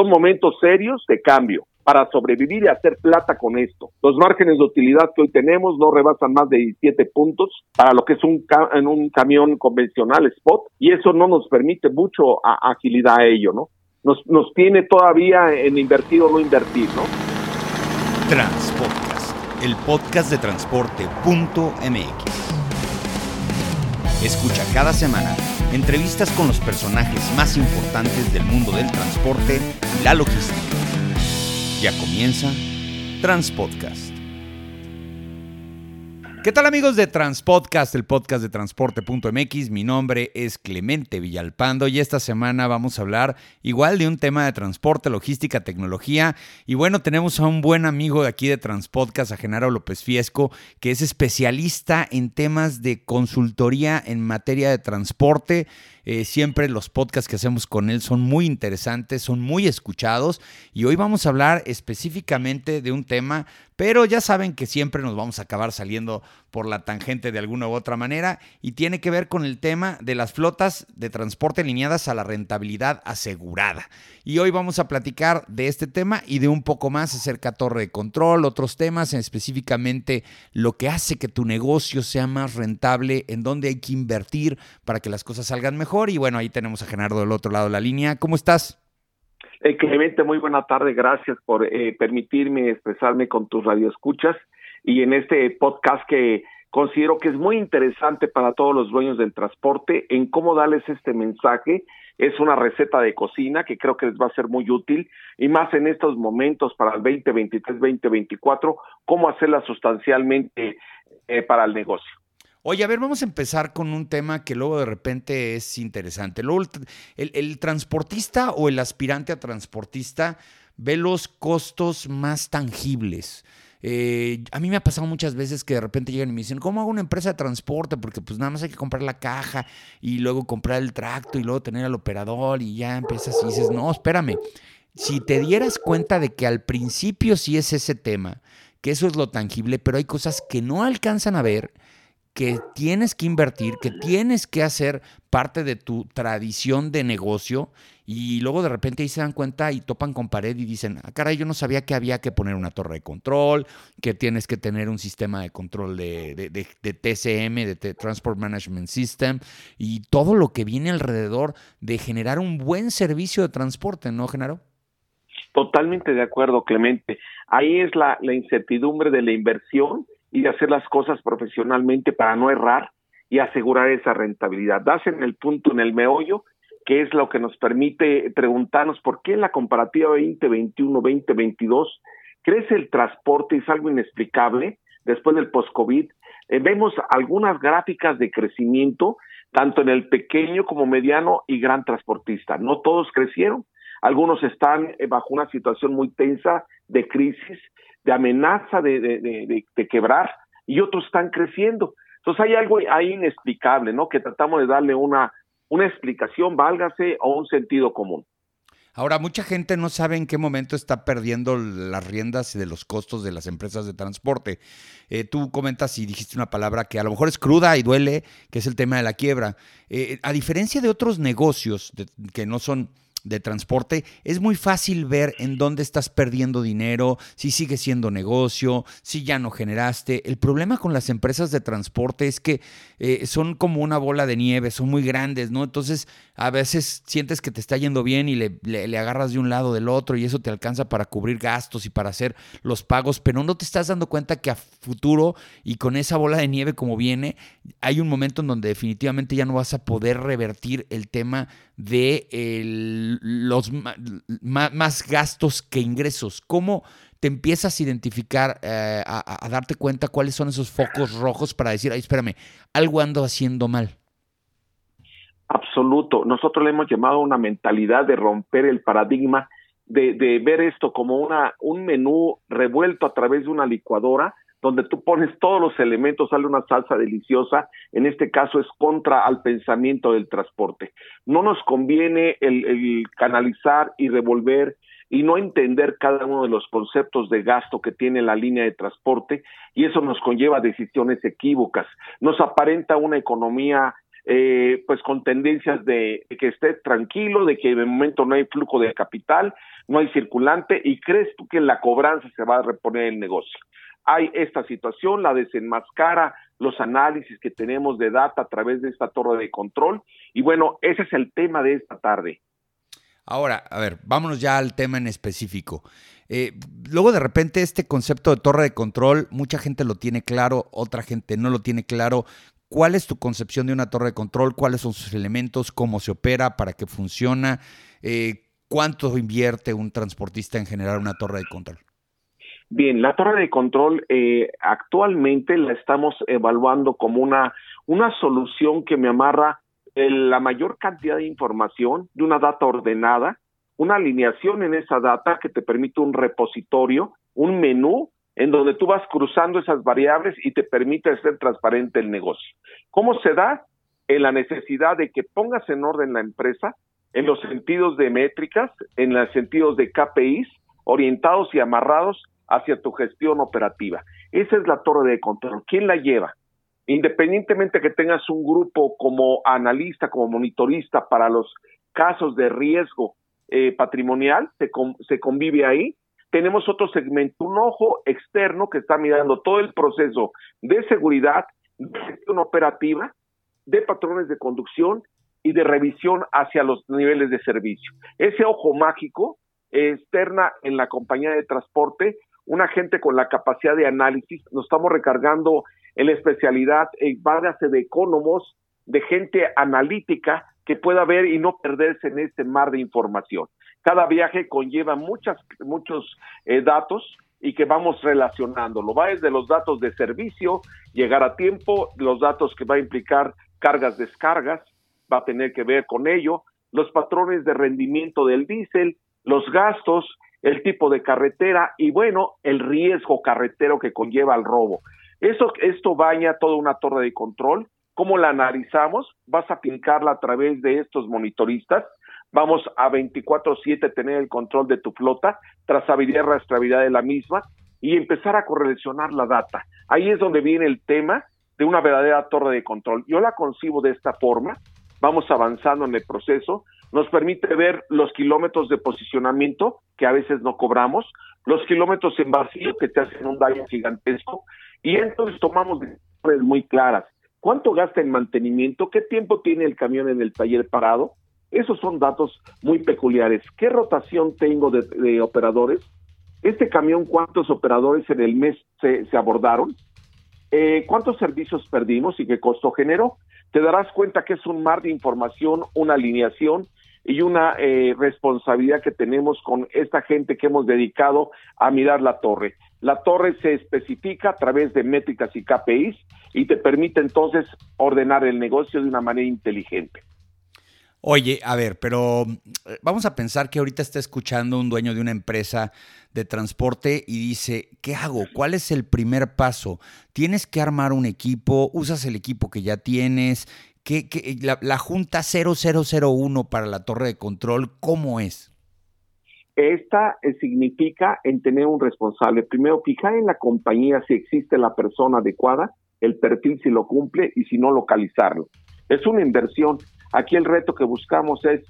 Son momentos serios de cambio para sobrevivir y hacer plata con esto. Los márgenes de utilidad que hoy tenemos no rebasan más de 17 puntos para lo que es un, en un camión convencional spot y eso no nos permite mucho agilidad a ello, ¿no? Nos, nos tiene todavía en invertir o no invertir, ¿no? Transpodcast, el podcast de transporte.mx. Escucha cada semana entrevistas con los personajes más importantes del mundo del transporte y la logística. Ya comienza Transpodcast. ¿Qué tal amigos de Transpodcast, el podcast de transporte.mx? Mi nombre es Clemente Villalpando y esta semana vamos a hablar igual de un tema de transporte, logística, tecnología. Y bueno, tenemos a un buen amigo de aquí de Transpodcast, a Genaro López Fiesco, que es especialista en temas de consultoría en materia de transporte. Eh, siempre los podcasts que hacemos con él son muy interesantes, son muy escuchados y hoy vamos a hablar específicamente de un tema, pero ya saben que siempre nos vamos a acabar saliendo por la tangente de alguna u otra manera y tiene que ver con el tema de las flotas de transporte alineadas a la rentabilidad asegurada. Y hoy vamos a platicar de este tema y de un poco más acerca de torre de control, otros temas, específicamente lo que hace que tu negocio sea más rentable, en dónde hay que invertir para que las cosas salgan mejor. Y bueno, ahí tenemos a Genardo del otro lado de la línea. ¿Cómo estás? Eh, muy buena tarde. Gracias por eh, permitirme expresarme con tus radioescuchas y en este podcast que considero que es muy interesante para todos los dueños del transporte en cómo darles este mensaje. Es una receta de cocina que creo que les va a ser muy útil y más en estos momentos para el 2023-2024, cómo hacerla sustancialmente eh, para el negocio. Oye, a ver, vamos a empezar con un tema que luego de repente es interesante. Luego, el transportista o el aspirante a transportista ve los costos más tangibles. Eh, a mí me ha pasado muchas veces que de repente llegan y me dicen, ¿cómo hago una empresa de transporte? Porque pues nada más hay que comprar la caja y luego comprar el tracto y luego tener al operador y ya empiezas y dices, no, espérame. Si te dieras cuenta de que al principio sí es ese tema, que eso es lo tangible, pero hay cosas que no alcanzan a ver que tienes que invertir, que tienes que hacer parte de tu tradición de negocio y luego de repente ahí se dan cuenta y topan con pared y dicen, ah, caray, yo no sabía que había que poner una torre de control, que tienes que tener un sistema de control de, de, TCM, de Transport Management System, y todo lo que viene alrededor de generar un buen servicio de transporte, ¿no, Genaro? Totalmente de acuerdo, Clemente. Ahí es la incertidumbre de la inversión y de hacer las cosas profesionalmente para no errar y asegurar esa rentabilidad. Das en el punto, en el meollo, que es lo que nos permite preguntarnos por qué en la comparativa 2021-2022 crece el transporte, es algo inexplicable después del post-COVID. Eh, vemos algunas gráficas de crecimiento, tanto en el pequeño como mediano y gran transportista. No todos crecieron, algunos están eh, bajo una situación muy tensa de crisis, de amenaza de, de, de quebrar, y otros están creciendo. Entonces hay algo ahí inexplicable, ¿no? Que tratamos de darle una una explicación, válgase, o un sentido común. Ahora, mucha gente no sabe en qué momento está perdiendo las riendas de los costos de las empresas de transporte. Eh, tú comentas y dijiste una palabra que a lo mejor es cruda y duele, que es el tema de la quiebra. Eh, a diferencia de otros negocios que no son de transporte, es muy fácil ver en dónde estás perdiendo dinero, si sigue siendo negocio, si ya no generaste. El problema con las empresas de transporte es que eh, son como una bola de nieve, son muy grandes, ¿no? Entonces a veces sientes que te está yendo bien y le, agarras de un lado del otro y eso te alcanza para cubrir gastos y para hacer los pagos, pero no te estás dando cuenta que a futuro y con esa bola de nieve como viene, hay un momento en donde definitivamente ya no vas a poder revertir el tema de los más gastos que ingresos. ¿Cómo te empiezas a identificar, eh, a, darte cuenta cuáles son esos focos rojos para decir, ay, espérame, algo ando haciendo mal? Absoluto. Nosotros le hemos llamado una mentalidad de romper el paradigma, de, de ver esto como una, un menú revuelto a través de una licuadora donde tú pones todos los elementos, sale una salsa deliciosa, en este caso es contra al pensamiento del transporte. No nos conviene el, canalizar y revolver y no entender cada uno de los conceptos de gasto que tiene la línea de transporte y eso nos conlleva decisiones equívocas. Nos aparenta una economía eh, pues con tendencias de, que esté tranquilo, de que de momento no hay flujo de capital, no hay circulante y crees tú que en la cobranza se va a reponer el negocio. Hay esta situación, la desenmascara los análisis que tenemos de data a través de esta torre de control y bueno, ese es el tema de esta tarde. Ahora, a ver, vámonos ya al tema en específico. Eh, luego de repente este concepto de torre de control, mucha gente lo tiene claro, otra gente no lo tiene claro. ¿Cuál es tu concepción de una torre de control? ¿Cuáles son sus elementos? ¿Cómo se opera? ¿Para qué funciona? Eh, ¿Cuánto invierte un transportista en generar una torre de control? Bien, la torre de control eh, actualmente la estamos evaluando como una, una solución que me amarra la mayor cantidad de información de una data ordenada, una alineación en esa data que te permite un repositorio, un menú en donde tú vas cruzando esas variables y te permite ser transparente el negocio. ¿Cómo se da? En la necesidad de que pongas en orden la empresa en los sentidos de métricas, en los sentidos de KPIs, orientados y amarrados hacia tu gestión operativa. Esa es la torre de control. ¿Quién la lleva? Independientemente que tengas un grupo como analista, como monitorista para los casos de riesgo eh, patrimonial, se, se convive ahí, tenemos otro segmento, un ojo externo que está mirando todo el proceso de seguridad, de gestión operativa, de patrones de conducción y de revisión hacia los niveles de servicio. Ese ojo mágico externa en la compañía de transporte, una gente con la capacidad de análisis, nos estamos recargando en la especialidad en base de economos, de gente analítica que pueda ver y no perderse en este mar de información. Cada viaje conlleva muchas, muchos eh, datos y que vamos relacionándolo. Va desde los datos de servicio, llegar a tiempo, los datos que va a implicar cargas, descargas, va a tener que ver con ello, los patrones de rendimiento del diésel, los gastos, el tipo de carretera y bueno, el riesgo carretero que conlleva el robo. Eso, esto baña toda una torre de control. ¿Cómo la analizamos? Vas a aplicarla a través de estos monitoristas vamos a 24/7 tener el control de tu flota, trazabilidad y rastreabilidad de la misma y empezar a correlacionar la data. Ahí es donde viene el tema de una verdadera torre de control. Yo la concibo de esta forma, vamos avanzando en el proceso, nos permite ver los kilómetros de posicionamiento que a veces no cobramos, los kilómetros en vacío que te hacen un daño gigantesco y entonces tomamos decisiones muy claras. ¿Cuánto gasta en mantenimiento? ¿Qué tiempo tiene el camión en el taller parado? Esos son datos muy peculiares. ¿Qué rotación tengo de, operadores? Este camión, ¿cuántos operadores en el mes se, abordaron? Eh, ¿Cuántos servicios perdimos y qué costo generó? Te darás cuenta que es un mar de información, una alineación y una eh, responsabilidad que tenemos con esta gente que hemos dedicado a mirar la torre. La torre se especifica a través de métricas y KPIs y te permite entonces ordenar el negocio de una manera inteligente. Oye, a ver, pero eh, vamos a pensar que ahorita está escuchando un dueño de una empresa de transporte y dice, ¿qué hago? ¿Cuál es el primer paso? ¿Tienes que armar un equipo? ¿Usas el equipo que ya tienes? ¿Qué, la, la, Junta 0001 para la torre de control, ¿cómo es? Esta eh, significa en tener un responsable. Primero, fijar en la compañía si existe la persona adecuada, el perfil si lo cumple y si no localizarlo. Es una inversión. Aquí el reto que buscamos es,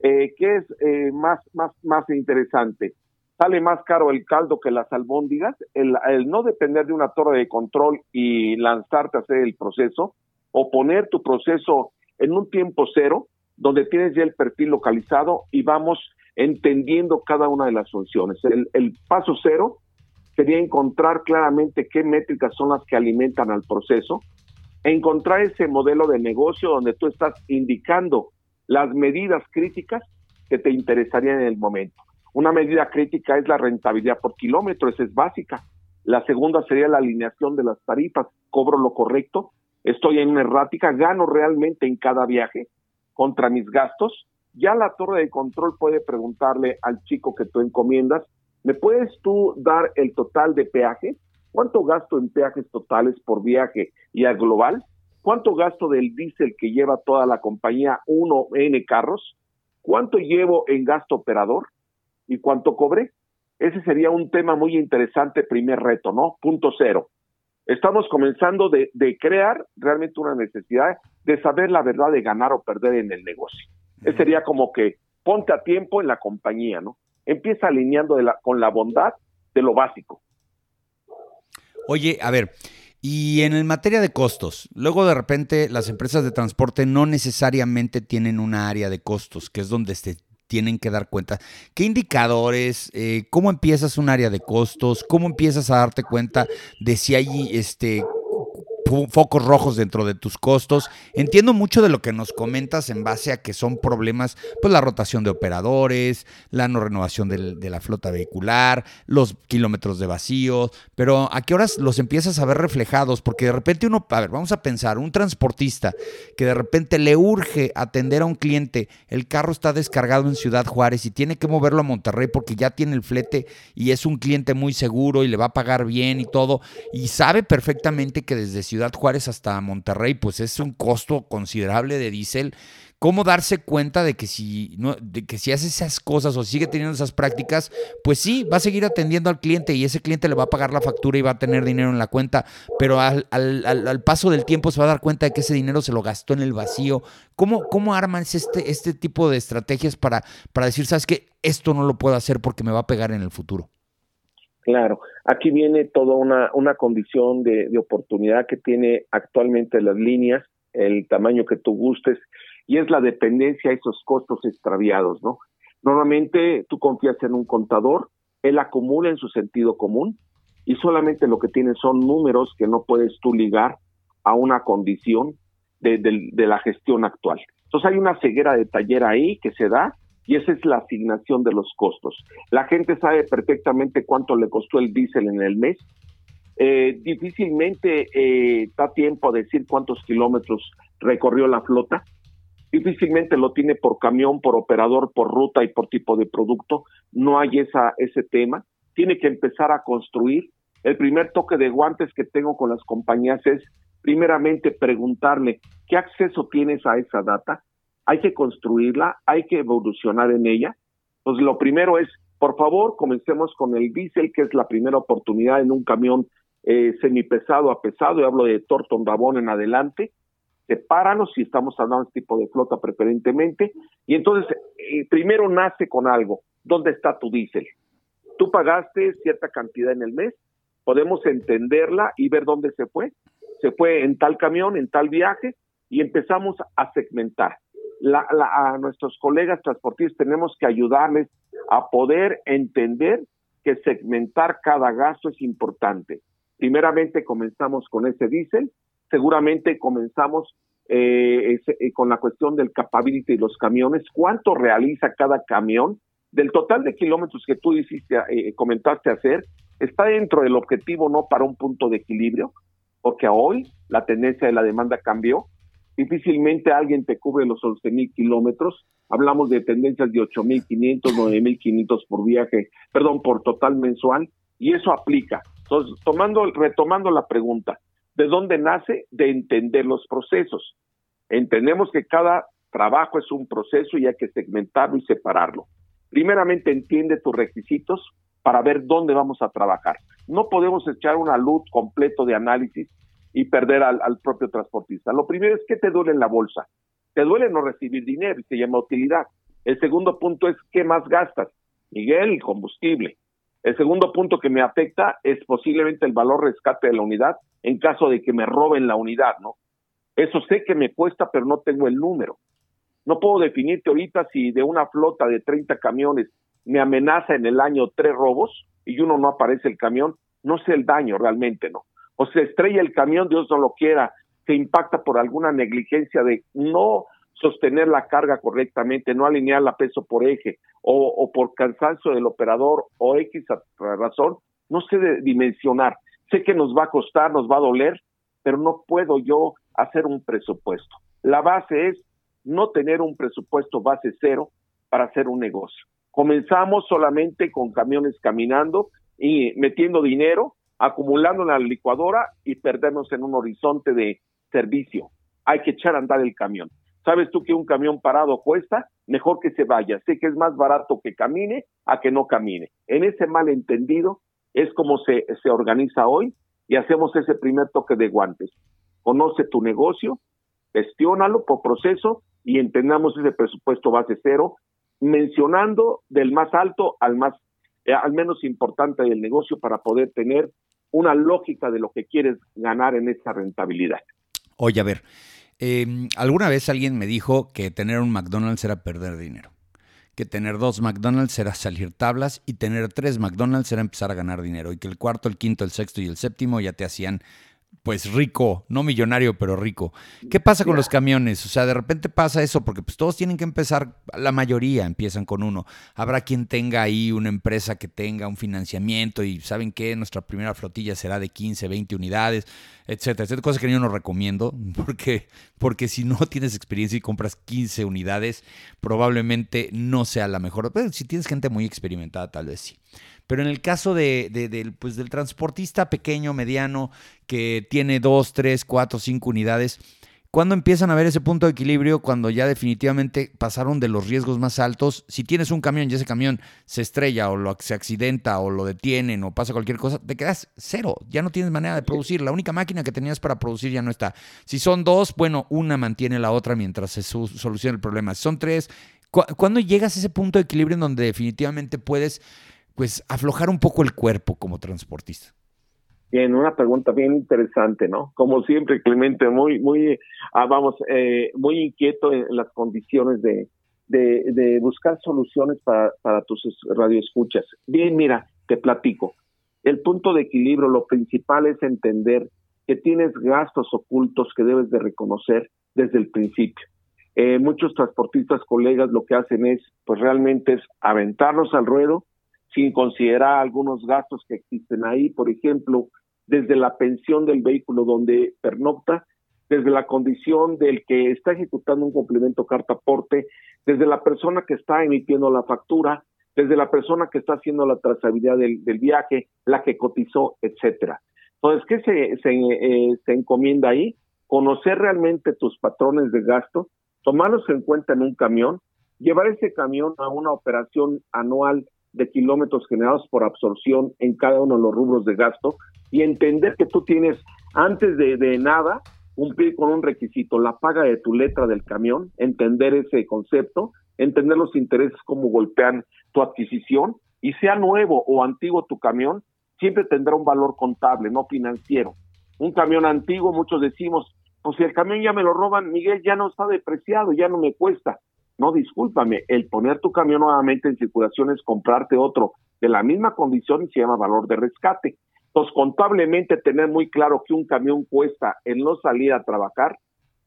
eh, ¿qué es eh, más, más, más interesante? ¿Sale más caro el caldo que las albóndigas? El, el no depender de una torre de control y lanzarte a hacer el proceso, o poner tu proceso en un tiempo cero, donde tienes ya el perfil localizado y vamos entendiendo cada una de las funciones. El, el, paso cero sería encontrar claramente qué métricas son las que alimentan al proceso, encontrar ese modelo de negocio donde tú estás indicando las medidas críticas que te interesarían en el momento. Una medida crítica es la rentabilidad por kilómetro, esa es básica. La segunda sería la alineación de las tarifas, cobro lo correcto, estoy en una errática, gano realmente en cada viaje contra mis gastos. Ya la torre de control puede preguntarle al chico que tú encomiendas, ¿me puedes tú dar el total de peaje? ¿Cuánto gasto en peajes totales por viaje y al global? ¿Cuánto gasto del diésel que lleva toda la compañía 1N carros? ¿Cuánto llevo en gasto operador? ¿Y cuánto cobré? Ese sería un tema muy interesante, primer reto, ¿no? Punto cero. Estamos comenzando de, de crear realmente una necesidad de saber la verdad de ganar o perder en el negocio. Ese sería como que ponte a tiempo en la compañía, ¿no? Empieza alineando con la bondad de lo básico. Oye, a ver, y en el materia de costos, luego de repente las empresas de transporte no necesariamente tienen una área de costos, que es donde se tienen que dar cuenta. ¿Qué indicadores? Eh, ¿Cómo empiezas un área de costos? ¿Cómo empiezas a darte cuenta de si hay este focos rojos dentro de tus costos. Entiendo mucho de lo que nos comentas en base a que son problemas, pues la rotación de operadores, la no renovación de la flota vehicular, los kilómetros de vacío, pero ¿a qué horas los empiezas a ver reflejados? Porque de repente uno, a ver, vamos a pensar, un transportista que de repente le urge atender a un cliente, el carro está descargado en Ciudad Juárez y tiene que moverlo a Monterrey porque ya tiene el flete y es un cliente muy seguro y le va a pagar bien y todo, y sabe perfectamente que desde Ciudad Ciudad Juárez hasta Monterrey, pues es un costo considerable de diésel. ¿Cómo darse cuenta de que si no, de que si hace esas cosas o sigue teniendo esas prácticas, pues sí, va a seguir atendiendo al cliente y ese cliente le va a pagar la factura y va a tener dinero en la cuenta, pero al, al, paso del tiempo se va a dar cuenta de que ese dinero se lo gastó en el vacío. ¿Cómo, cómo arman este, este tipo de estrategias para, para decir, sabes que esto no lo puedo hacer porque me va a pegar en el futuro? Claro, aquí viene toda una, una condición de, oportunidad que tiene actualmente las líneas, el tamaño que tú gustes, y es la dependencia a esos costos extraviados, ¿no? Normalmente tú confías en un contador, él acumula en su sentido común y solamente lo que tiene son números que no puedes tú ligar a una condición de, de la gestión actual. Entonces hay una ceguera de taller ahí que se da y esa es la asignación de los costos. La gente sabe perfectamente cuánto le costó el diésel en el mes. Eh, difícilmente eh, da tiempo a decir cuántos kilómetros recorrió la flota. Difícilmente lo tiene por camión, por operador, por ruta y por tipo de producto. No hay esa, ese tema. Tiene que empezar a construir. El primer toque de guantes que tengo con las compañías es primeramente preguntarle qué acceso tienes a esa data, hay que construirla, hay que evolucionar en ella. Pues lo primero es, por favor, comencemos con el diésel, que es la primera oportunidad en un camión eh, semipesado a pesado, y hablo de Torton Rabón en adelante, sepáranos si estamos hablando de este tipo de flota preferentemente, y entonces eh, primero nace con algo, ¿dónde está tu diésel? Tú pagaste cierta cantidad en el mes, podemos entenderla y ver dónde se fue. Se fue en tal camión, en tal viaje, y empezamos a segmentar la, a nuestros colegas transportistas tenemos que ayudarles a poder entender que segmentar cada gasto es importante. Primeramente comenzamos con ese diésel, seguramente comenzamos eh, eh, con la cuestión del capability de los camiones, cuánto realiza cada camión, del total de kilómetros que tú hiciste, eh, comentaste hacer, está dentro del objetivo no para un punto de equilibrio, porque hoy la tendencia de la demanda cambió, difícilmente alguien te cubre los 11 mil kilómetros. Hablamos de tendencias de 8.500, 9.500 por viaje, perdón, por total mensual, y eso aplica. Entonces, tomando, retomando la pregunta, ¿de dónde nace? De entender los procesos. Entendemos que cada trabajo es un proceso y hay que segmentarlo y separarlo. Primeramente, entiende tus requisitos para ver dónde vamos a trabajar. No podemos echar una luz completo de análisis y perder al, propio transportista. Lo primero es que te duele en la bolsa. Te duele no recibir dinero y se llama utilidad. El segundo punto es qué más gastas. Miguel, el combustible. El segundo punto que me afecta es posiblemente el valor rescate de la unidad en caso de que me roben la unidad, ¿no? Eso sé que me cuesta, pero no tengo el número. No puedo definirte ahorita si de una flota de 30 camiones me amenaza en el año tres robos y uno no aparece el camión, no sé el daño realmente, ¿no? O se estrella el camión, Dios no lo quiera, se impacta por alguna negligencia de no sostener la carga correctamente, no alinear la peso por eje o, por cansancio del operador o X razón, no sé de dimensionar. Sé que nos va a costar, nos va a doler, pero no puedo yo hacer un presupuesto. La base es no tener un presupuesto base cero para hacer un negocio. Comenzamos solamente con camiones caminando y metiendo dinero acumulando en la licuadora y perdernos en un horizonte de servicio. Hay que echar a andar el camión. ¿Sabes tú que un camión parado cuesta? Mejor que se vaya. Sé que es más barato que camine a que no camine. En ese malentendido es como se, se organiza hoy y hacemos ese primer toque de guantes. Conoce tu negocio, gestiónalo por proceso y entendamos ese presupuesto base cero, mencionando del más alto al más eh, al menos importante del negocio para poder tener una lógica de lo que quieres ganar en esa rentabilidad. Oye, a ver, em, alguna vez alguien me dijo que tener un McDonald's era perder dinero, que tener dos McDonald's era salir tablas y tener tres McDonald's era empezar a ganar dinero y que el cuarto, el quinto, el sexto y el séptimo ya te hacían pues rico, no millonario, pero rico. ¿Qué pasa con los camiones? O sea, de repente pasa eso porque pues todos tienen que empezar, la mayoría empiezan con uno. Habrá quien tenga ahí una empresa que tenga un financiamiento y saben que nuestra primera flotilla será de 15, 20 unidades, etcétera, etcétera. Cosas que yo no recomiendo porque, porque si no tienes experiencia y compras 15 unidades, probablemente no sea la mejor. Pero si tienes gente muy experimentada, tal vez sí. Pero en el caso de, pues, del transportista pequeño, mediano, que tiene dos, tres, cuatro, cinco unidades, ¿cuándo empiezan a ver ese punto de equilibrio? Cuando ya definitivamente pasaron de los riesgos más altos. Si tienes un camión y ese camión se estrella o lo, se accidenta o lo detienen o pasa cualquier cosa, te quedas cero. Ya no tienes manera de producir. La única máquina que tenías para producir ya no está. Si son dos, bueno, una mantiene la otra mientras se soluciona el problema. Si son tres, ¿cuándo llegas a ese punto de equilibrio en donde definitivamente puedes pues aflojar un poco el cuerpo como transportista? Bien, una pregunta bien interesante, ¿no? Como siempre, Clemente, muy, muy, ah, vamos, eh, muy inquieto en, las condiciones de, buscar soluciones para, para tus radioescuchas. Bien, mira, te platico. El punto de equilibrio, lo principal es entender que tienes gastos ocultos que debes de reconocer desde el principio. Eh, muchos transportistas, colegas, lo que hacen es, pues realmente es aventarlos al ruedo sin considerar algunos gastos que existen ahí, por ejemplo, desde la pensión del vehículo donde pernocta, desde la condición del que está ejecutando un complemento carta aporte, desde la persona que está emitiendo la factura, desde la persona que está haciendo la trazabilidad del, viaje, la que cotizó, etcétera. Entonces, ¿qué se, eh, se encomienda ahí? Conocer realmente tus patrones de gasto, tomarlos en cuenta en un camión, llevar ese camión a una operación anual de kilómetros generados por absorción en cada uno de los rubros de gasto y entender que tú tienes, antes de, de nada, cumplir con un requisito, la paga de tu letra del camión, entender ese concepto, entender los intereses, cómo golpean tu adquisición, y sea nuevo o antiguo tu camión, siempre tendrá un valor contable, no financiero. Un camión antiguo, muchos decimos, pues si el camión ya me lo roban, Miguel, ya no está depreciado, ya no me cuesta. No, discúlpame, el poner tu camión nuevamente en circulación es comprarte otro de la misma condición y se llama valor de rescate. Entonces, contablemente tener muy claro que un camión cuesta el no salir a trabajar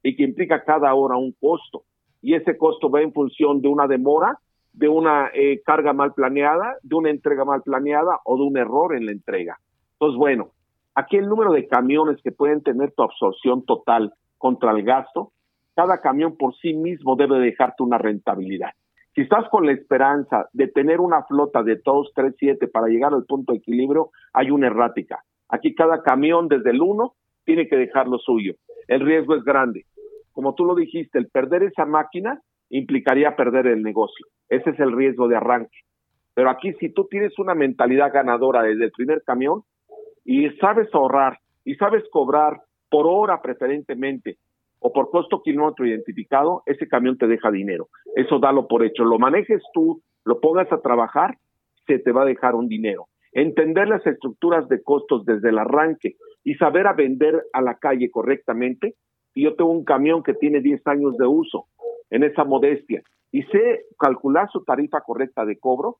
y que implica cada hora un costo. Y ese costo va en función de una demora, de una eh, carga mal planeada, de una entrega mal planeada o de un error en la entrega. Entonces, bueno, aquí el número de camiones que pueden tener tu absorción total contra el gasto cada camión por sí mismo debe dejarte una rentabilidad. Si estás con la esperanza de tener una flota de todos 3, 7 para llegar al punto de equilibrio, hay una errática. Aquí cada camión desde el 1 tiene que dejar lo suyo. El riesgo es grande. Como tú lo dijiste, el perder esa máquina implicaría perder el negocio. Ese es el riesgo de arranque. Pero aquí si tú tienes una mentalidad ganadora desde el primer camión y sabes ahorrar y sabes cobrar por hora preferentemente o por costo kilómetro identificado, ese camión te deja dinero. Eso dalo por hecho. Lo manejes tú, lo pongas a trabajar, se te va a dejar un dinero. Entender las estructuras de costos desde el arranque y saber a vender a la calle correctamente. Yo tengo un camión que tiene 10 años de uso en esa modestia y sé calcular su tarifa correcta de cobro,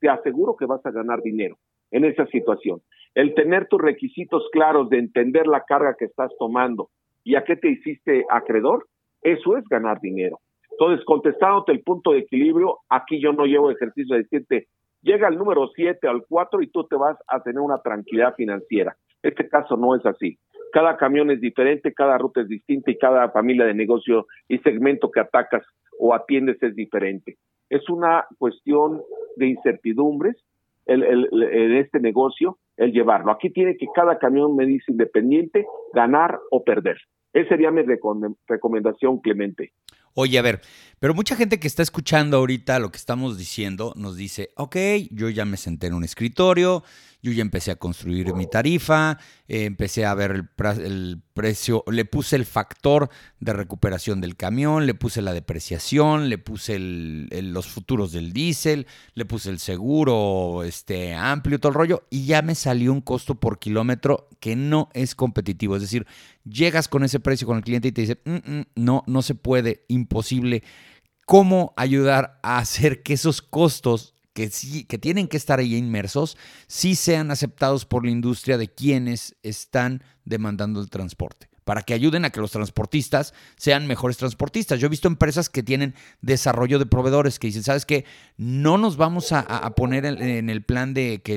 te aseguro que vas a ganar dinero en esa situación. El tener tus requisitos claros de entender la carga que estás tomando, ¿Y a qué te hiciste acreedor? Eso es ganar dinero. Entonces, contestándote el punto de equilibrio, aquí yo no llevo ejercicio de decirte, llega el número 7 al 4 y tú te vas a tener una tranquilidad financiera. Este caso no es así. Cada camión es diferente, cada ruta es distinta y cada familia de negocio y segmento que atacas o atiendes es diferente. Es una cuestión de incertidumbres en este negocio el llevarlo. Aquí tiene que cada camión me dice independiente ganar o perder. Esa sería mi recomendación, Clemente. Oye, a ver, Pero mucha gente que está escuchando ahorita lo que estamos diciendo nos dice, ok, yo ya me senté en un escritorio, yo ya empecé a construir mi tarifa, eh, empecé a ver el, precio, le puse el factor de recuperación del camión, le puse la depreciación, le puse los futuros del diésel, le puse el seguro este, amplio, todo el rollo, y ya me salió un costo por kilómetro que no es competitivo. Es decir, llegas con ese precio con el cliente y te dice, mm, mm, no, no se puede, imposible. ¿Cómo ayudar a hacer que esos costos que, sí, que tienen que estar ahí inmersos, sí sean aceptados por la industria de quienes están demandando el transporte para que ayuden a que los transportistas sean mejores transportistas. Yo he visto empresas que tienen desarrollo de proveedores que dicen, ¿sabes qué? No nos vamos a, poner en, el plan de que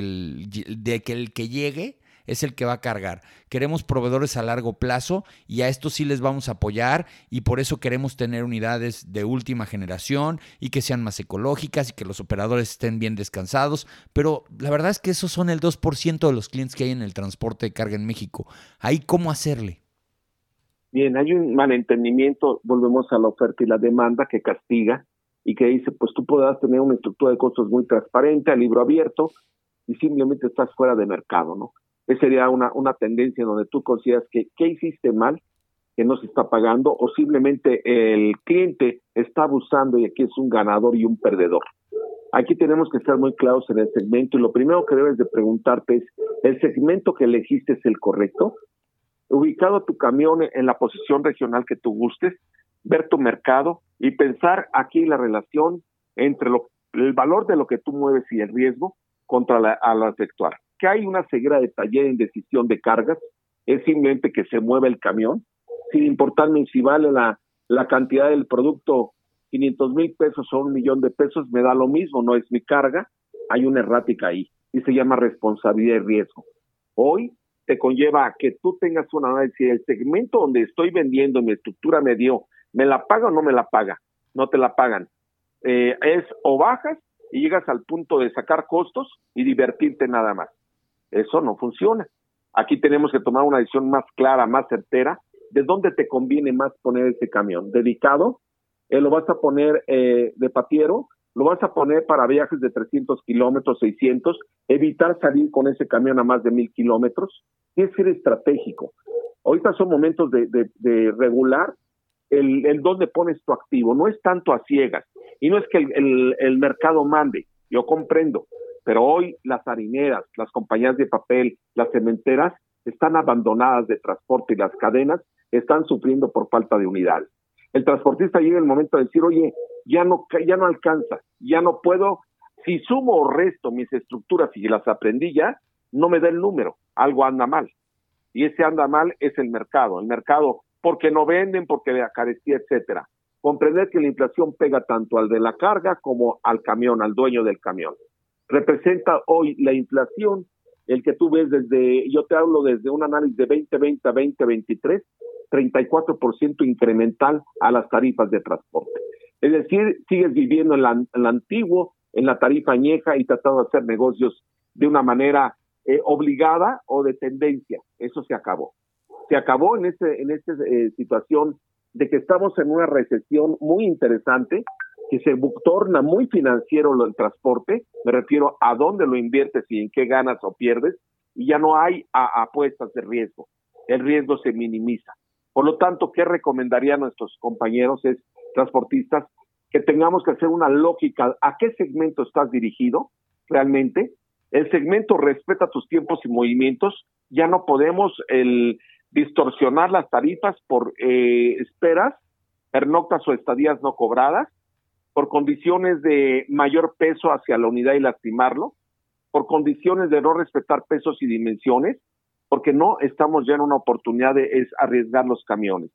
de que, el que llegue es el que va a cargar. Queremos proveedores a largo plazo y a estos sí les vamos a apoyar y por eso queremos tener unidades de última generación y que sean más ecológicas y que los operadores estén bien descansados. Pero la verdad es que esos son el 2% de los clientes que hay en el transporte de carga en México. ¿Ahí cómo hacerle? Bien, hay un malentendimiento, volvemos a la oferta y la demanda que castiga y que dice, pues tú podrás tener una estructura de costos muy transparente, a libro abierto, y simplemente estás fuera de mercado, ¿no? Esa sería una, una tendencia donde tú consideras que qué hiciste mal, que no se está pagando, o simplemente el cliente está abusando y aquí es un ganador y un perdedor. Aquí tenemos que estar muy claros en el segmento y lo primero que debes de preguntarte es, ¿el segmento que elegiste es el correcto? Ubicado tu camión en la posición regional que tú gustes, ver tu mercado y pensar aquí la relación entre lo, el valor de lo que tú mueves y el riesgo contra la, a la efectuar que hay una ceguera de taller en decisión de cargas, es simplemente que se mueve el camión, sin importarme si vale la, la cantidad del producto 500 mil pesos o un millón de pesos, me da lo mismo, no es mi carga, hay una errática ahí y se llama responsabilidad y riesgo. Hoy te conlleva a que tú tengas una análisis el segmento donde estoy vendiendo, mi estructura me dio, ¿me la paga o no me la paga? No te la pagan. Eh, es o bajas y llegas al punto de sacar costos y divertirte nada más. Eso no funciona. Aquí tenemos que tomar una decisión más clara, más certera, de dónde te conviene más poner ese camión. Dedicado, eh, lo vas a poner eh, de patiero, lo vas a poner para viajes de 300 kilómetros, 600, evitar salir con ese camión a más de mil kilómetros. Tienes que ser estratégico. Ahorita son momentos de, regular el, el, dónde pones tu activo. No es tanto a ciegas. Y no es que el mercado mande. Yo comprendo. Pero hoy las harineras, las compañías de papel, las cementeras están abandonadas de transporte y las cadenas están sufriendo por falta de unidad. El transportista llega el momento de decir, oye, ya no, ya no alcanza, ya no puedo, si sumo o resto mis estructuras y las aprendí ya, no me da el número, algo anda mal. Y ese anda mal es el mercado, el mercado porque no venden, porque de carestía, etcétera. Comprender que la inflación pega tanto al de la carga como al camión, al dueño del camión representa hoy la inflación, el que tú ves desde, yo te hablo desde un análisis de 2020 a 2023, 34% incremental a las tarifas de transporte. Es decir, sigues viviendo en la, antiguo, en la tarifa añeja y tratando de hacer negocios de una manera eh, obligada o de tendencia. Eso se acabó. Se acabó en este en esta eh, situación de que estamos en una recesión muy interesante que se torna muy financiero el transporte, me refiero a dónde lo inviertes y en qué ganas o pierdes, y ya no hay apuestas de riesgo. El riesgo se minimiza. Por lo tanto, ¿qué recomendaría a nuestros compañeros es transportistas? Que tengamos que hacer una lógica a qué segmento estás dirigido realmente. El segmento respeta tus tiempos y movimientos. Ya no podemos el distorsionar las tarifas por eh, esperas, pernoctas o estadías no cobradas por condiciones de mayor peso hacia la unidad y lastimarlo, por condiciones de no respetar pesos y dimensiones, porque no estamos ya en una oportunidad de es arriesgar los camiones.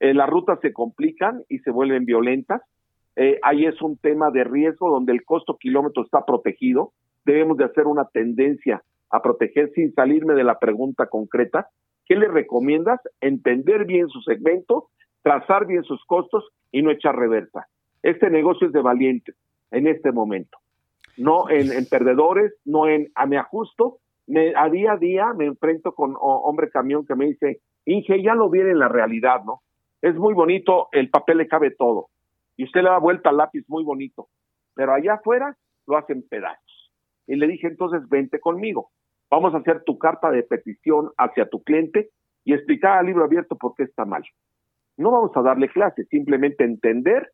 Eh, las rutas se complican y se vuelven violentas. Eh, ahí es un tema de riesgo donde el costo kilómetro está protegido. Debemos de hacer una tendencia a proteger sin salirme de la pregunta concreta. ¿Qué le recomiendas? Entender bien su segmento, trazar bien sus costos y no echar reversa. Este negocio es de valientes en este momento, no en, perdedores, no en a me ajusto. Me, a día a día me enfrento con hombre camión que me dice, Inge, ya lo viene en la realidad, ¿no? Es muy bonito, el papel le cabe todo. y usted le da vuelta al lápiz muy bonito, pero allá afuera lo hacen pedazos. Y le dije, entonces vente conmigo, vamos a hacer tu carta de petición hacia tu cliente y explicar al libro abierto por qué está mal. No vamos a darle clase, simplemente entender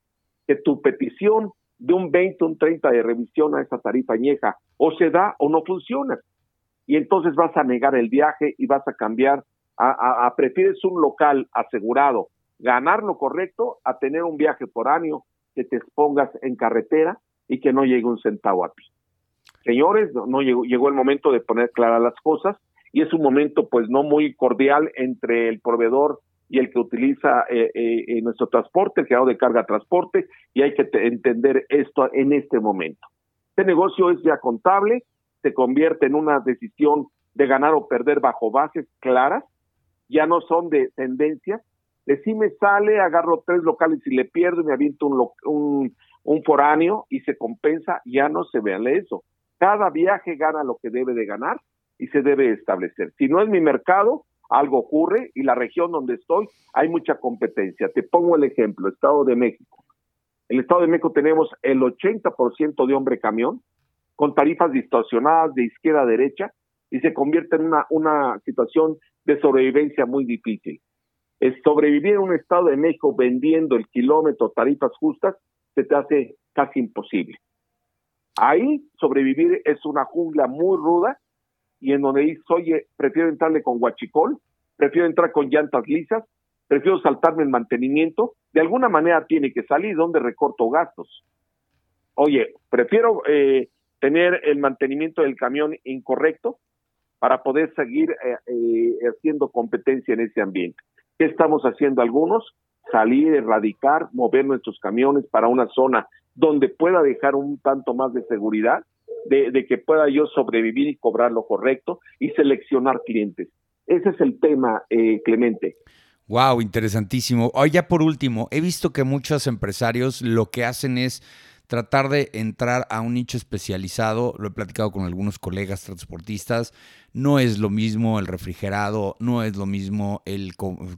que tu petición de un 20, un 30 de revisión a esa tarifa añeja o se da o no funciona. Y entonces vas a negar el viaje y vas a cambiar, a, a prefieres un local asegurado, ganar lo correcto, a tener un viaje por año que te expongas en carretera y que no llegue un centavo a ti. Señores, no, llegó, llegó el momento de poner claras las cosas y es un momento pues no muy cordial entre el proveedor y el que utiliza eh, eh, nuestro transporte, el que de carga transporte, y hay que entender esto en este momento. Este negocio es ya contable, se convierte en una decisión de ganar o perder bajo bases claras, ya no son de tendencias, de si me sale, agarro tres locales y le pierdo y me aviento un, un, un foráneo y se compensa, ya no se vea eso. Cada viaje gana lo que debe de ganar y se debe establecer. Si no es mi mercado, algo ocurre y la región donde estoy hay mucha competencia. Te pongo el ejemplo, Estado de México. En el Estado de México tenemos el 80% de hombre camión con tarifas distorsionadas de izquierda a derecha y se convierte en una, una situación de sobrevivencia muy difícil. Sobrevivir en un Estado de México vendiendo el kilómetro tarifas justas se te hace casi imposible. Ahí sobrevivir es una jungla muy ruda y en donde dices, oye, prefiero entrarle con guachicol, prefiero entrar con llantas lisas, prefiero saltarme el mantenimiento, de alguna manera tiene que salir donde recorto gastos. Oye, prefiero eh, tener el mantenimiento del camión incorrecto para poder seguir eh, eh, haciendo competencia en ese ambiente. ¿Qué estamos haciendo algunos? Salir, erradicar, mover nuestros camiones para una zona donde pueda dejar un tanto más de seguridad de, que pueda yo sobrevivir y cobrar lo correcto y seleccionar clientes. Ese es el tema, eh, Clemente. Wow, interesantísimo. Hoy ya por último, he visto que muchos empresarios lo que hacen es tratar de entrar a un nicho especializado, lo he platicado con algunos colegas transportistas, no es lo mismo el refrigerado, no es lo mismo el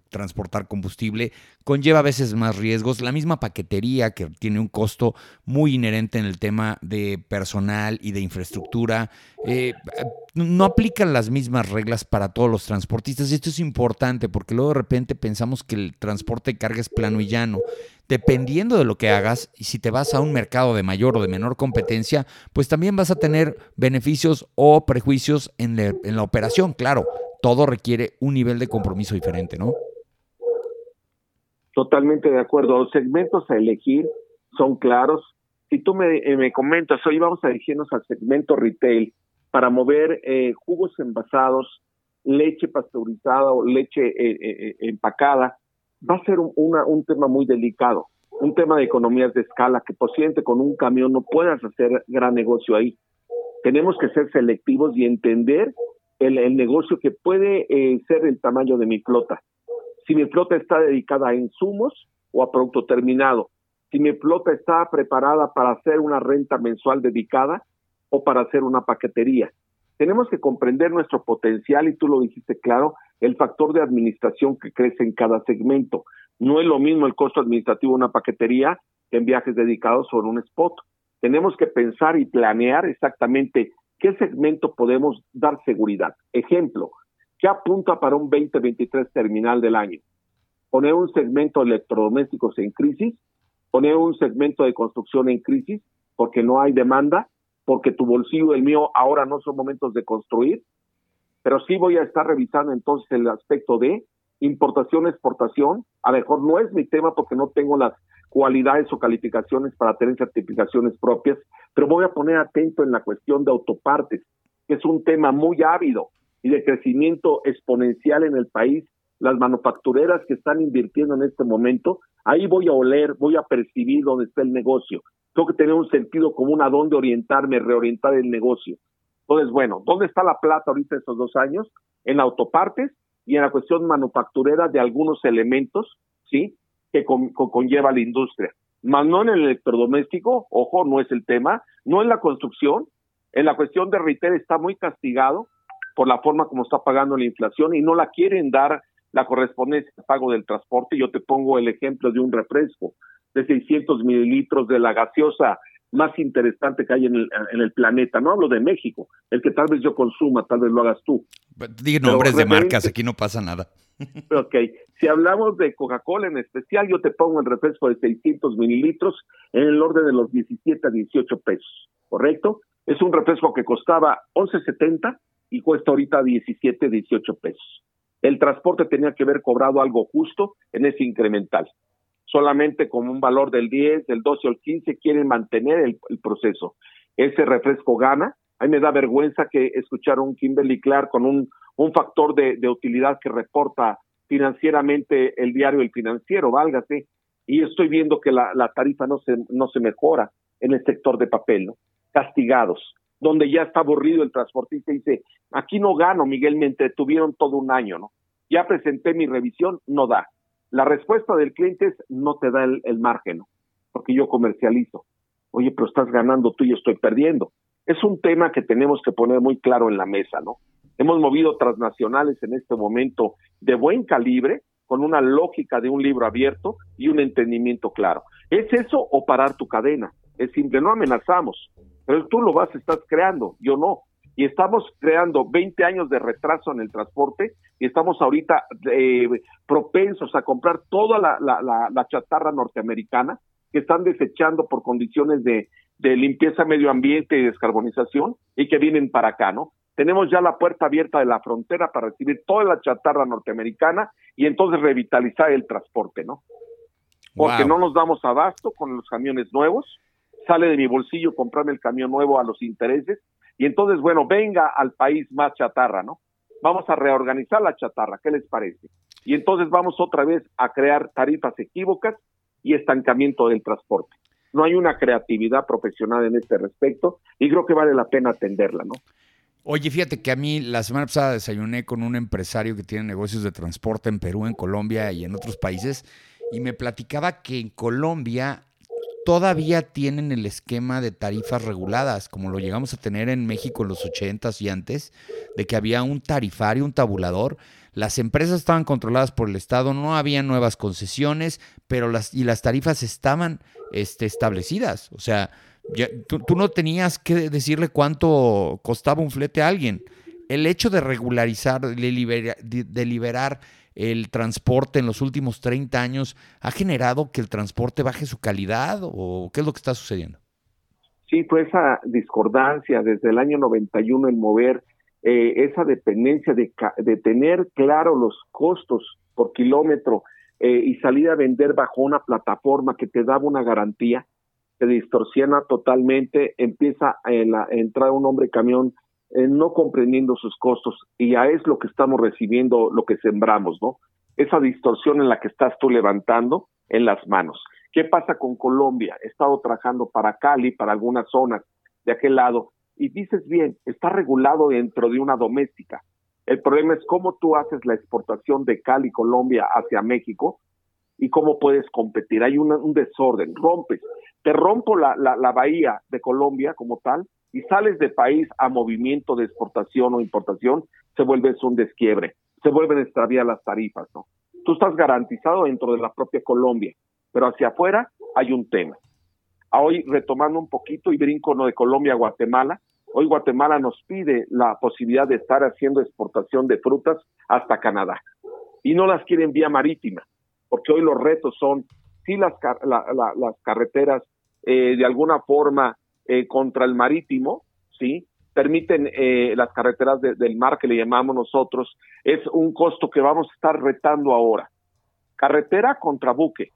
transportar combustible, conlleva a veces más riesgos. La misma paquetería que tiene un costo muy inherente en el tema de personal y de infraestructura, eh, no aplican las mismas reglas para todos los transportistas. Y esto es importante porque luego de repente pensamos que el transporte de carga es plano y llano. Dependiendo de lo que hagas, y si te vas a un mercado de mayor o de menor competencia, pues también vas a tener beneficios o prejuicios en, la operación. Claro, todo requiere un nivel de compromiso diferente, ¿no? Totalmente de acuerdo. Los segmentos a elegir son claros. Si tú me, eh, me comentas, hoy vamos a dirigirnos al segmento retail para mover eh, jugos envasados, leche pasteurizada o leche eh, empacada, va a ser un, un tema muy delicado, un tema de economías de escala que posiblemente con un camión no puedas hacer gran negocio ahí. Tenemos que ser selectivos y entender el, el negocio que puede ser el tamaño de mi flota si mi flota está dedicada a insumos o a producto terminado, si mi flota está preparada para hacer una renta mensual dedicada o para hacer una paquetería. Tenemos que comprender nuestro potencial y tú lo dijiste claro, el factor de administración que crece en cada segmento. No es lo mismo el costo administrativo de una paquetería que en viajes dedicados o en un spot. Tenemos que pensar y planear exactamente qué segmento podemos dar seguridad. Ejemplo, ¿Qué apunta para un 2023 terminal del año? Poner un segmento de electrodomésticos en crisis, poner un segmento de construcción en crisis, porque no hay demanda, porque tu bolsillo y el mío ahora no son momentos de construir, pero sí voy a estar revisando entonces el aspecto de importación, exportación. A lo mejor no es mi tema porque no tengo las cualidades o calificaciones para tener certificaciones propias, pero voy a poner atento en la cuestión de autopartes, que es un tema muy ávido y de crecimiento exponencial en el país, las manufactureras que están invirtiendo en este momento, ahí voy a oler, voy a percibir dónde está el negocio. Tengo que tener un sentido común a dónde orientarme, reorientar el negocio. Entonces, bueno, ¿dónde está la plata ahorita estos dos años? En autopartes y en la cuestión manufacturera de algunos elementos, ¿sí? Que conlleva la industria. Más no en el electrodoméstico, ojo, no es el tema, no en la construcción, en la cuestión de retail está muy castigado, por la forma como está pagando la inflación y no la quieren dar la correspondencia al pago del transporte. Yo te pongo el ejemplo de un refresco. De 600 mililitros de la gaseosa más interesante que hay en el, en el planeta. No hablo de México, el que tal vez yo consuma, tal vez lo hagas tú. Diga nombres de marcas, aquí no pasa nada. Ok, si hablamos de Coca-Cola en especial, yo te pongo el refresco de 600 mililitros en el orden de los 17 a 18 pesos, ¿correcto? Es un refresco que costaba 11.70 y cuesta ahorita 17, 18 pesos. El transporte tenía que haber cobrado algo justo en ese incremental. Solamente con un valor del 10, del 12 o el 15 quieren mantener el, proceso. Ese refresco gana. A mí me da vergüenza que escuchar un Kimberly Clark con un, un factor de, de utilidad que reporta financieramente el diario El Financiero, válgase, y estoy viendo que la, la, tarifa no se, no se mejora en el sector de papel, ¿no? Castigados, donde ya está aburrido el transportista y dice, aquí no gano, Miguel, me entretuvieron todo un año, ¿no? Ya presenté mi revisión, no da. La respuesta del cliente es, no te da el, margen. Porque yo comercializo. Oye, pero estás ganando tú y yo estoy perdiendo. Es un tema que tenemos que poner muy claro en la mesa, ¿no? Hemos movido transnacionales en este momento de buen calibre, con una lógica de un libro abierto y un entendimiento claro. ¿Es eso o parar tu cadena? Es simple, no amenazamos, pero tú lo vas, estás creando, yo no. Y estamos creando 20 años de retraso en el transporte y estamos ahorita eh, propensos a comprar toda la, la, la, chatarra norteamericana que están desechando por condiciones de, de limpieza medio ambiente y descarbonización y que vienen para acá, ¿no? tenemos ya la puerta abierta de la frontera para recibir toda la chatarra norteamericana y entonces revitalizar el transporte, ¿no? Porque no nos damos abasto con los camiones nuevos, sale de mi bolsillo comprarme el camión nuevo a los intereses y entonces, bueno, venga al país más chatarra, ¿no? Vamos a reorganizar la chatarra, ¿qué les parece? Y entonces vamos otra vez a crear tarifas equívocas y estancamiento del transporte. No hay una creatividad profesional en este respecto y creo que vale la pena atenderla, ¿no? Oye, fíjate que a mí la semana pasada desayuné con un empresario que tiene negocios de transporte en Perú, en Colombia y en otros países, y me platicaba que en Colombia todavía tienen el esquema de tarifas reguladas, como lo llegamos a tener en México en los 80s y antes, de que había un tarifario, un tabulador. Las empresas estaban controladas por el Estado, no había nuevas concesiones, pero las, y las tarifas estaban este, establecidas. O sea, tú, no tenías que decirle cuánto costaba un flete a alguien. El hecho de regularizar, de, liberar el transporte en los últimos 30 años, ¿ha generado que el transporte baje su calidad o qué es lo que está sucediendo? Sí, pues esa discordancia desde el año 91 en mover eh, esa dependencia de, de, tener claro los costos por kilómetro eh, y salir a vender bajo una plataforma que te daba una garantía, se distorsiona totalmente, empieza a, entrar un hombre camión eh, no comprendiendo sus costos y ya es lo que estamos recibiendo, lo que sembramos, ¿no? Esa distorsión en la que estás tú levantando en las manos. ¿Qué pasa con Colombia? He estado trabajando para Cali, para algunas zonas de aquel lado, y dices bien, está regulado dentro de una doméstica. El problema es cómo tú haces la exportación de Cali, Colombia, hacia México y cómo puedes competir. Hay un desorden, rompes te rompo la, la, bahía de Colombia como tal y sales de país a movimiento de exportación o importación, se vuelve un desquiebre, se vuelven extraviar las tarifas, ¿no? Tú estás garantizado dentro de la propia Colombia, pero hacia afuera hay un tema. Hoy, retomando un poquito y brinco ¿no? de Colombia a Guatemala, hoy Guatemala nos pide la posibilidad de estar haciendo exportación de frutas hasta Canadá. Y no las quieren vía marítima, porque hoy los retos son si las, las carreteras eh, de alguna forma eh, contra el marítimo, ¿sí? Permiten eh, las carreteras del mar que le llamamos nosotros, es un costo que vamos a estar retando ahora. Carretera contra buque.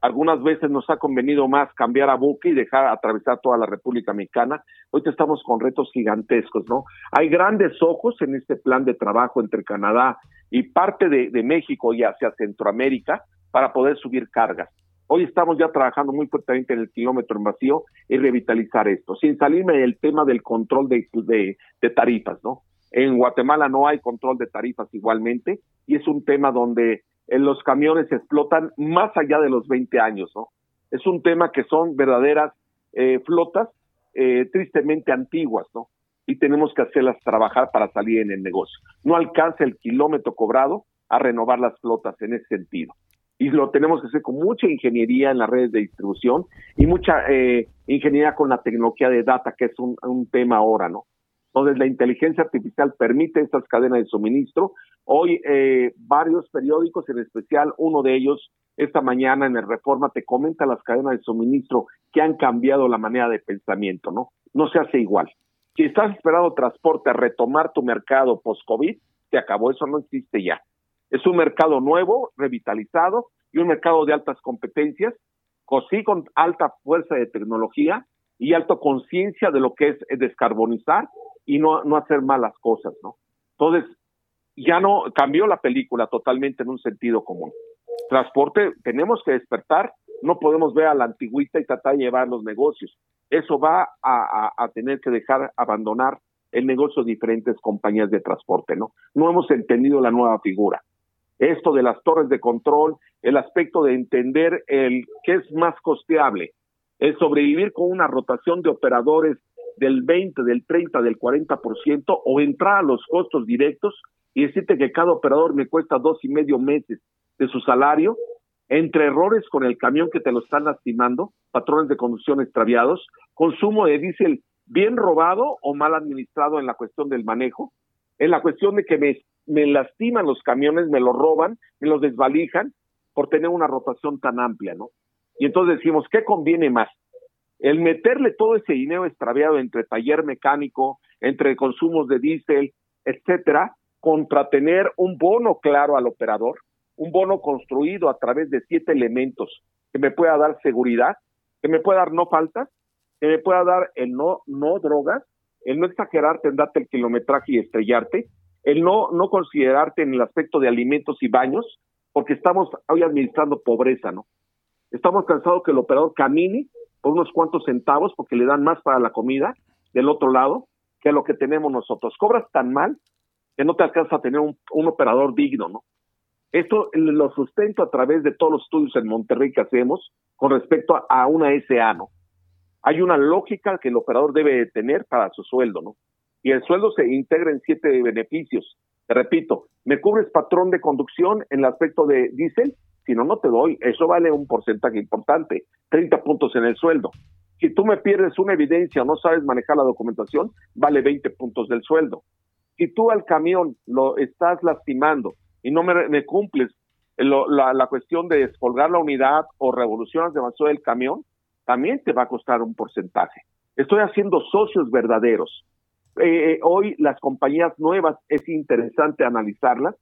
Algunas veces nos ha convenido más cambiar a buque y dejar atravesar toda la República Mexicana. Hoy estamos con retos gigantescos, ¿no? Hay grandes ojos en este plan de trabajo entre Canadá y parte de, de México y hacia Centroamérica para poder subir cargas. Hoy estamos ya trabajando muy fuertemente en el kilómetro en vacío y revitalizar esto, sin salirme del tema del control de, tarifas, ¿no? En Guatemala no hay control de tarifas igualmente y es un tema donde eh, los camiones explotan más allá de los 20 años, ¿no? Es un tema que son verdaderas eh, flotas eh, tristemente antiguas, ¿no? Y tenemos que hacerlas trabajar para salir en el negocio. No alcanza el kilómetro cobrado a renovar las flotas en ese sentido y lo tenemos que hacer con mucha ingeniería en las redes de distribución y mucha eh, ingeniería con la tecnología de data, que es un, tema ahora, ¿no? Entonces, la inteligencia artificial permite estas cadenas de suministro. Hoy, eh, varios periódicos, en especial uno de ellos, esta mañana en el Reforma, te comenta las cadenas de suministro que han cambiado la manera de pensamiento, ¿no? No se hace igual. Si estás esperando transporte a retomar tu mercado post-COVID, se acabó, eso no existe ya. Es un mercado nuevo, revitalizado y un mercado de altas competencias, sí con alta fuerza de tecnología y alta conciencia de lo que es descarbonizar y no, no hacer malas cosas, ¿no? Entonces, ya no cambió la película totalmente en un sentido común. Transporte, tenemos que despertar, no podemos ver a la antigüita y tratar de llevar los negocios. Eso va a, a tener que dejar abandonar el negocio de diferentes compañías de transporte, ¿no? No hemos entendido la nueva figura. Esto de las torres de control, el aspecto de entender el qué es más costeable, el sobrevivir con una rotación de operadores del 20, del 30, del 40% o entrar a los costos directos y decirte que cada operador me cuesta dos y medio meses de su salario, entre errores con el camión que te lo están lastimando, patrones de conducción extraviados, consumo de diésel bien robado o mal administrado en la cuestión del manejo, en la cuestión de que me, me lastiman los camiones, me los roban, me los desvalijan por tener una rotación tan amplia, ¿no? Y entonces decimos, ¿qué conviene más? El meterle todo ese dinero extraviado entre taller mecánico, entre consumos de diésel, etcétera, contra tener un bono claro al operador, un bono construido a través de siete elementos que me pueda dar seguridad, que me pueda dar no faltas que me pueda dar el no, no drogas, el no exagerarte en darte el kilometraje y estrellarte, el no, no considerarte en el aspecto de alimentos y baños, porque estamos hoy administrando pobreza, ¿no? Estamos cansados que el operador camine por unos cuantos centavos porque le dan más para la comida del otro lado que lo que tenemos nosotros. Cobras tan mal que no te alcanza a tener un, un operador digno, ¿no? Esto lo sustento a través de todos los estudios en Monterrey que hacemos con respecto a, a una SA, ¿no? hay una lógica que el operador debe tener para su sueldo, ¿no? Y el sueldo se integra en siete beneficios. Repito, me cubres patrón de conducción en el aspecto de diésel, si no, no te doy. Eso vale un porcentaje importante, 30 puntos en el sueldo. Si tú me pierdes una evidencia o no sabes manejar la documentación, vale 20 puntos del sueldo. Si tú al camión lo estás lastimando y no me, cumples la, la, cuestión de descolgar la unidad o revolucionas demasiado el camión, también te va a costar un porcentaje. Estoy haciendo socios verdaderos. Eh, hoy las compañías nuevas es interesante analizarlas,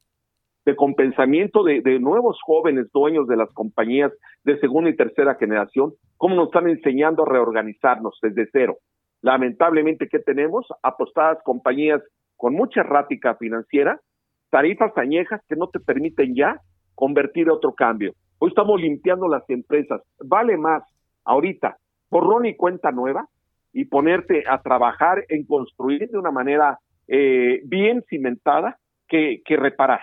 de compensamiento de, de, nuevos jóvenes dueños de las compañías de segunda y tercera generación, cómo nos están enseñando a reorganizarnos desde cero. Lamentablemente, ¿qué tenemos? Apostadas compañías con mucha errática financiera, tarifas añejas que no te permiten ya convertir a otro cambio. Hoy estamos limpiando las empresas. Vale más ahorita, borrón y cuenta nueva y ponerte a trabajar en construir de una manera eh, bien cimentada que, que reparar.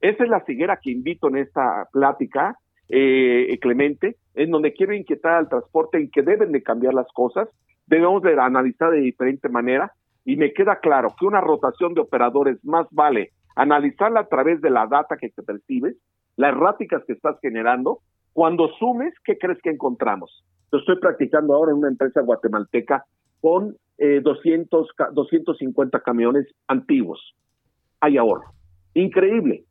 Esa es la ceguera que invito en esta plática, eh, Clemente, en donde quiero inquietar al transporte en que deben de cambiar las cosas, debemos de analizar de diferente manera y me queda claro que una rotación de operadores más vale analizarla a través de la data que te percibes, las erráticas que estás generando, cuando sumes, ¿qué crees que encontramos? Lo estoy practicando ahora en una empresa guatemalteca con eh, 200, 250 camiones antiguos. Hay ahorro. Increíble.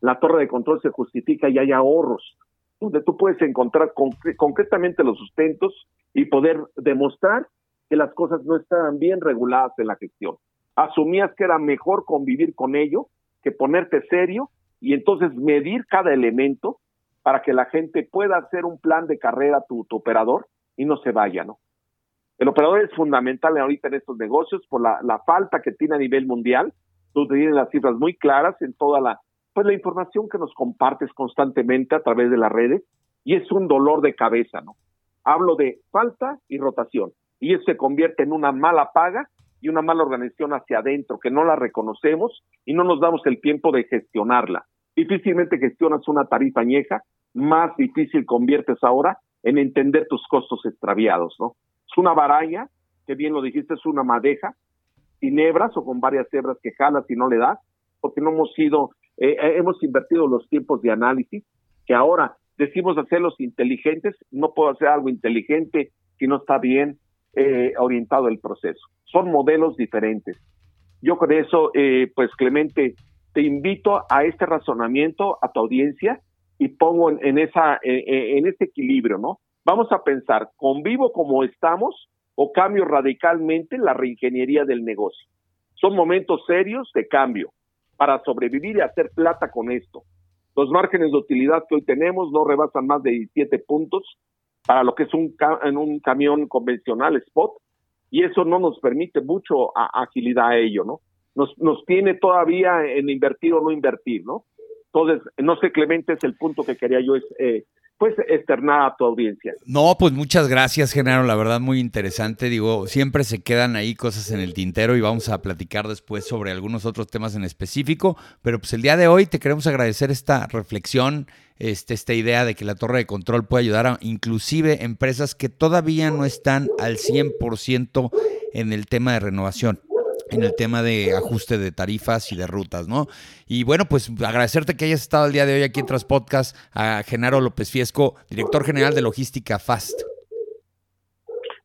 La torre de control se justifica y hay ahorros, donde tú puedes encontrar concretamente los sustentos y poder demostrar que las cosas no estaban bien reguladas en la gestión. Asumías que era mejor convivir con ello que ponerte serio y entonces medir cada elemento para que la gente pueda hacer un plan de carrera tu, operador y no se vaya, ¿no? El operador es fundamental ahorita en estos negocios por la, falta que tiene a nivel mundial. Tú tienes las cifras muy claras en toda la, pues la información que nos compartes constantemente a través de las redes y es un dolor de cabeza, ¿no? Hablo de falta y rotación y eso se convierte en una mala paga y una mala organización hacia adentro que no la reconocemos y no nos damos el tiempo de gestionarla. Difícilmente gestionas una tarifa añeja más difícil conviertes ahora en entender tus costos extraviados, ¿no? Es una varalla, que bien lo dijiste, es una madeja, sin hebras o con varias hebras que jalas y no le das, porque no hemos sido, eh, eh, hemos invertido los tiempos de análisis que ahora decimos hacerlos inteligentes, no puedo hacer algo inteligente si no está bien eh, orientado el proceso. Son modelos diferentes. Yo con eso, eh, pues Clemente, te invito a este razonamiento, a tu audiencia, y pongo en, ese equilibrio, ¿no? Vamos a pensar, ¿convivo como estamos o cambio radicalmente la reingeniería del negocio? Son momentos serios de cambio para sobrevivir y hacer plata con esto. Los márgenes de utilidad que hoy tenemos no rebasan más de 17 puntos para lo que es un, en un camión convencional spot y eso no nos permite mucho agilidad a ello, ¿no? Nos, nos tiene todavía en invertir o no invertir, ¿no? Entonces, no sé, Clemente, es el punto que quería yo eh, pues externar a tu audiencia. No, pues muchas gracias, Genaro, la verdad muy interesante. Digo, siempre se quedan ahí cosas en el tintero y vamos a platicar después sobre algunos otros temas en específico, pero pues el día de hoy te queremos agradecer esta reflexión, este, esta idea de que la torre de control puede ayudar a inclusive empresas que todavía no están al 100% en el tema de renovación en el tema de ajuste de tarifas y de rutas, ¿no? Y bueno, pues agradecerte que hayas estado el día de hoy aquí en Transpodcast a Genaro López Fiesco, director general de logística FAST.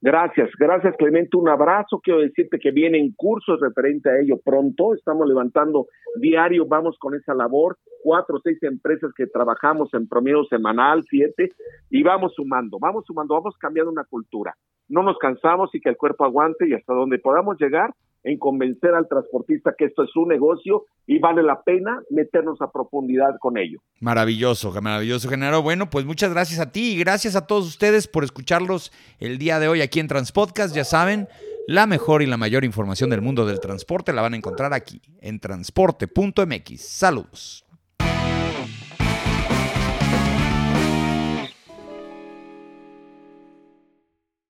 Gracias, gracias Clemente, un abrazo. Quiero decirte que vienen cursos referente a ello pronto. Estamos levantando diario, vamos con esa labor. Cuatro o seis empresas que trabajamos en promedio semanal, siete, y vamos sumando, vamos sumando, vamos cambiando una cultura. No nos cansamos y que el cuerpo aguante y hasta donde podamos llegar, en convencer al transportista que esto es un negocio y vale la pena meternos a profundidad con ello. Maravilloso, maravilloso, Genaro. Bueno, pues muchas gracias a ti y gracias a todos ustedes por escucharlos el día de hoy aquí en Transpodcast. Ya saben, la mejor y la mayor información del mundo del transporte la van a encontrar aquí en transporte.mx. Saludos.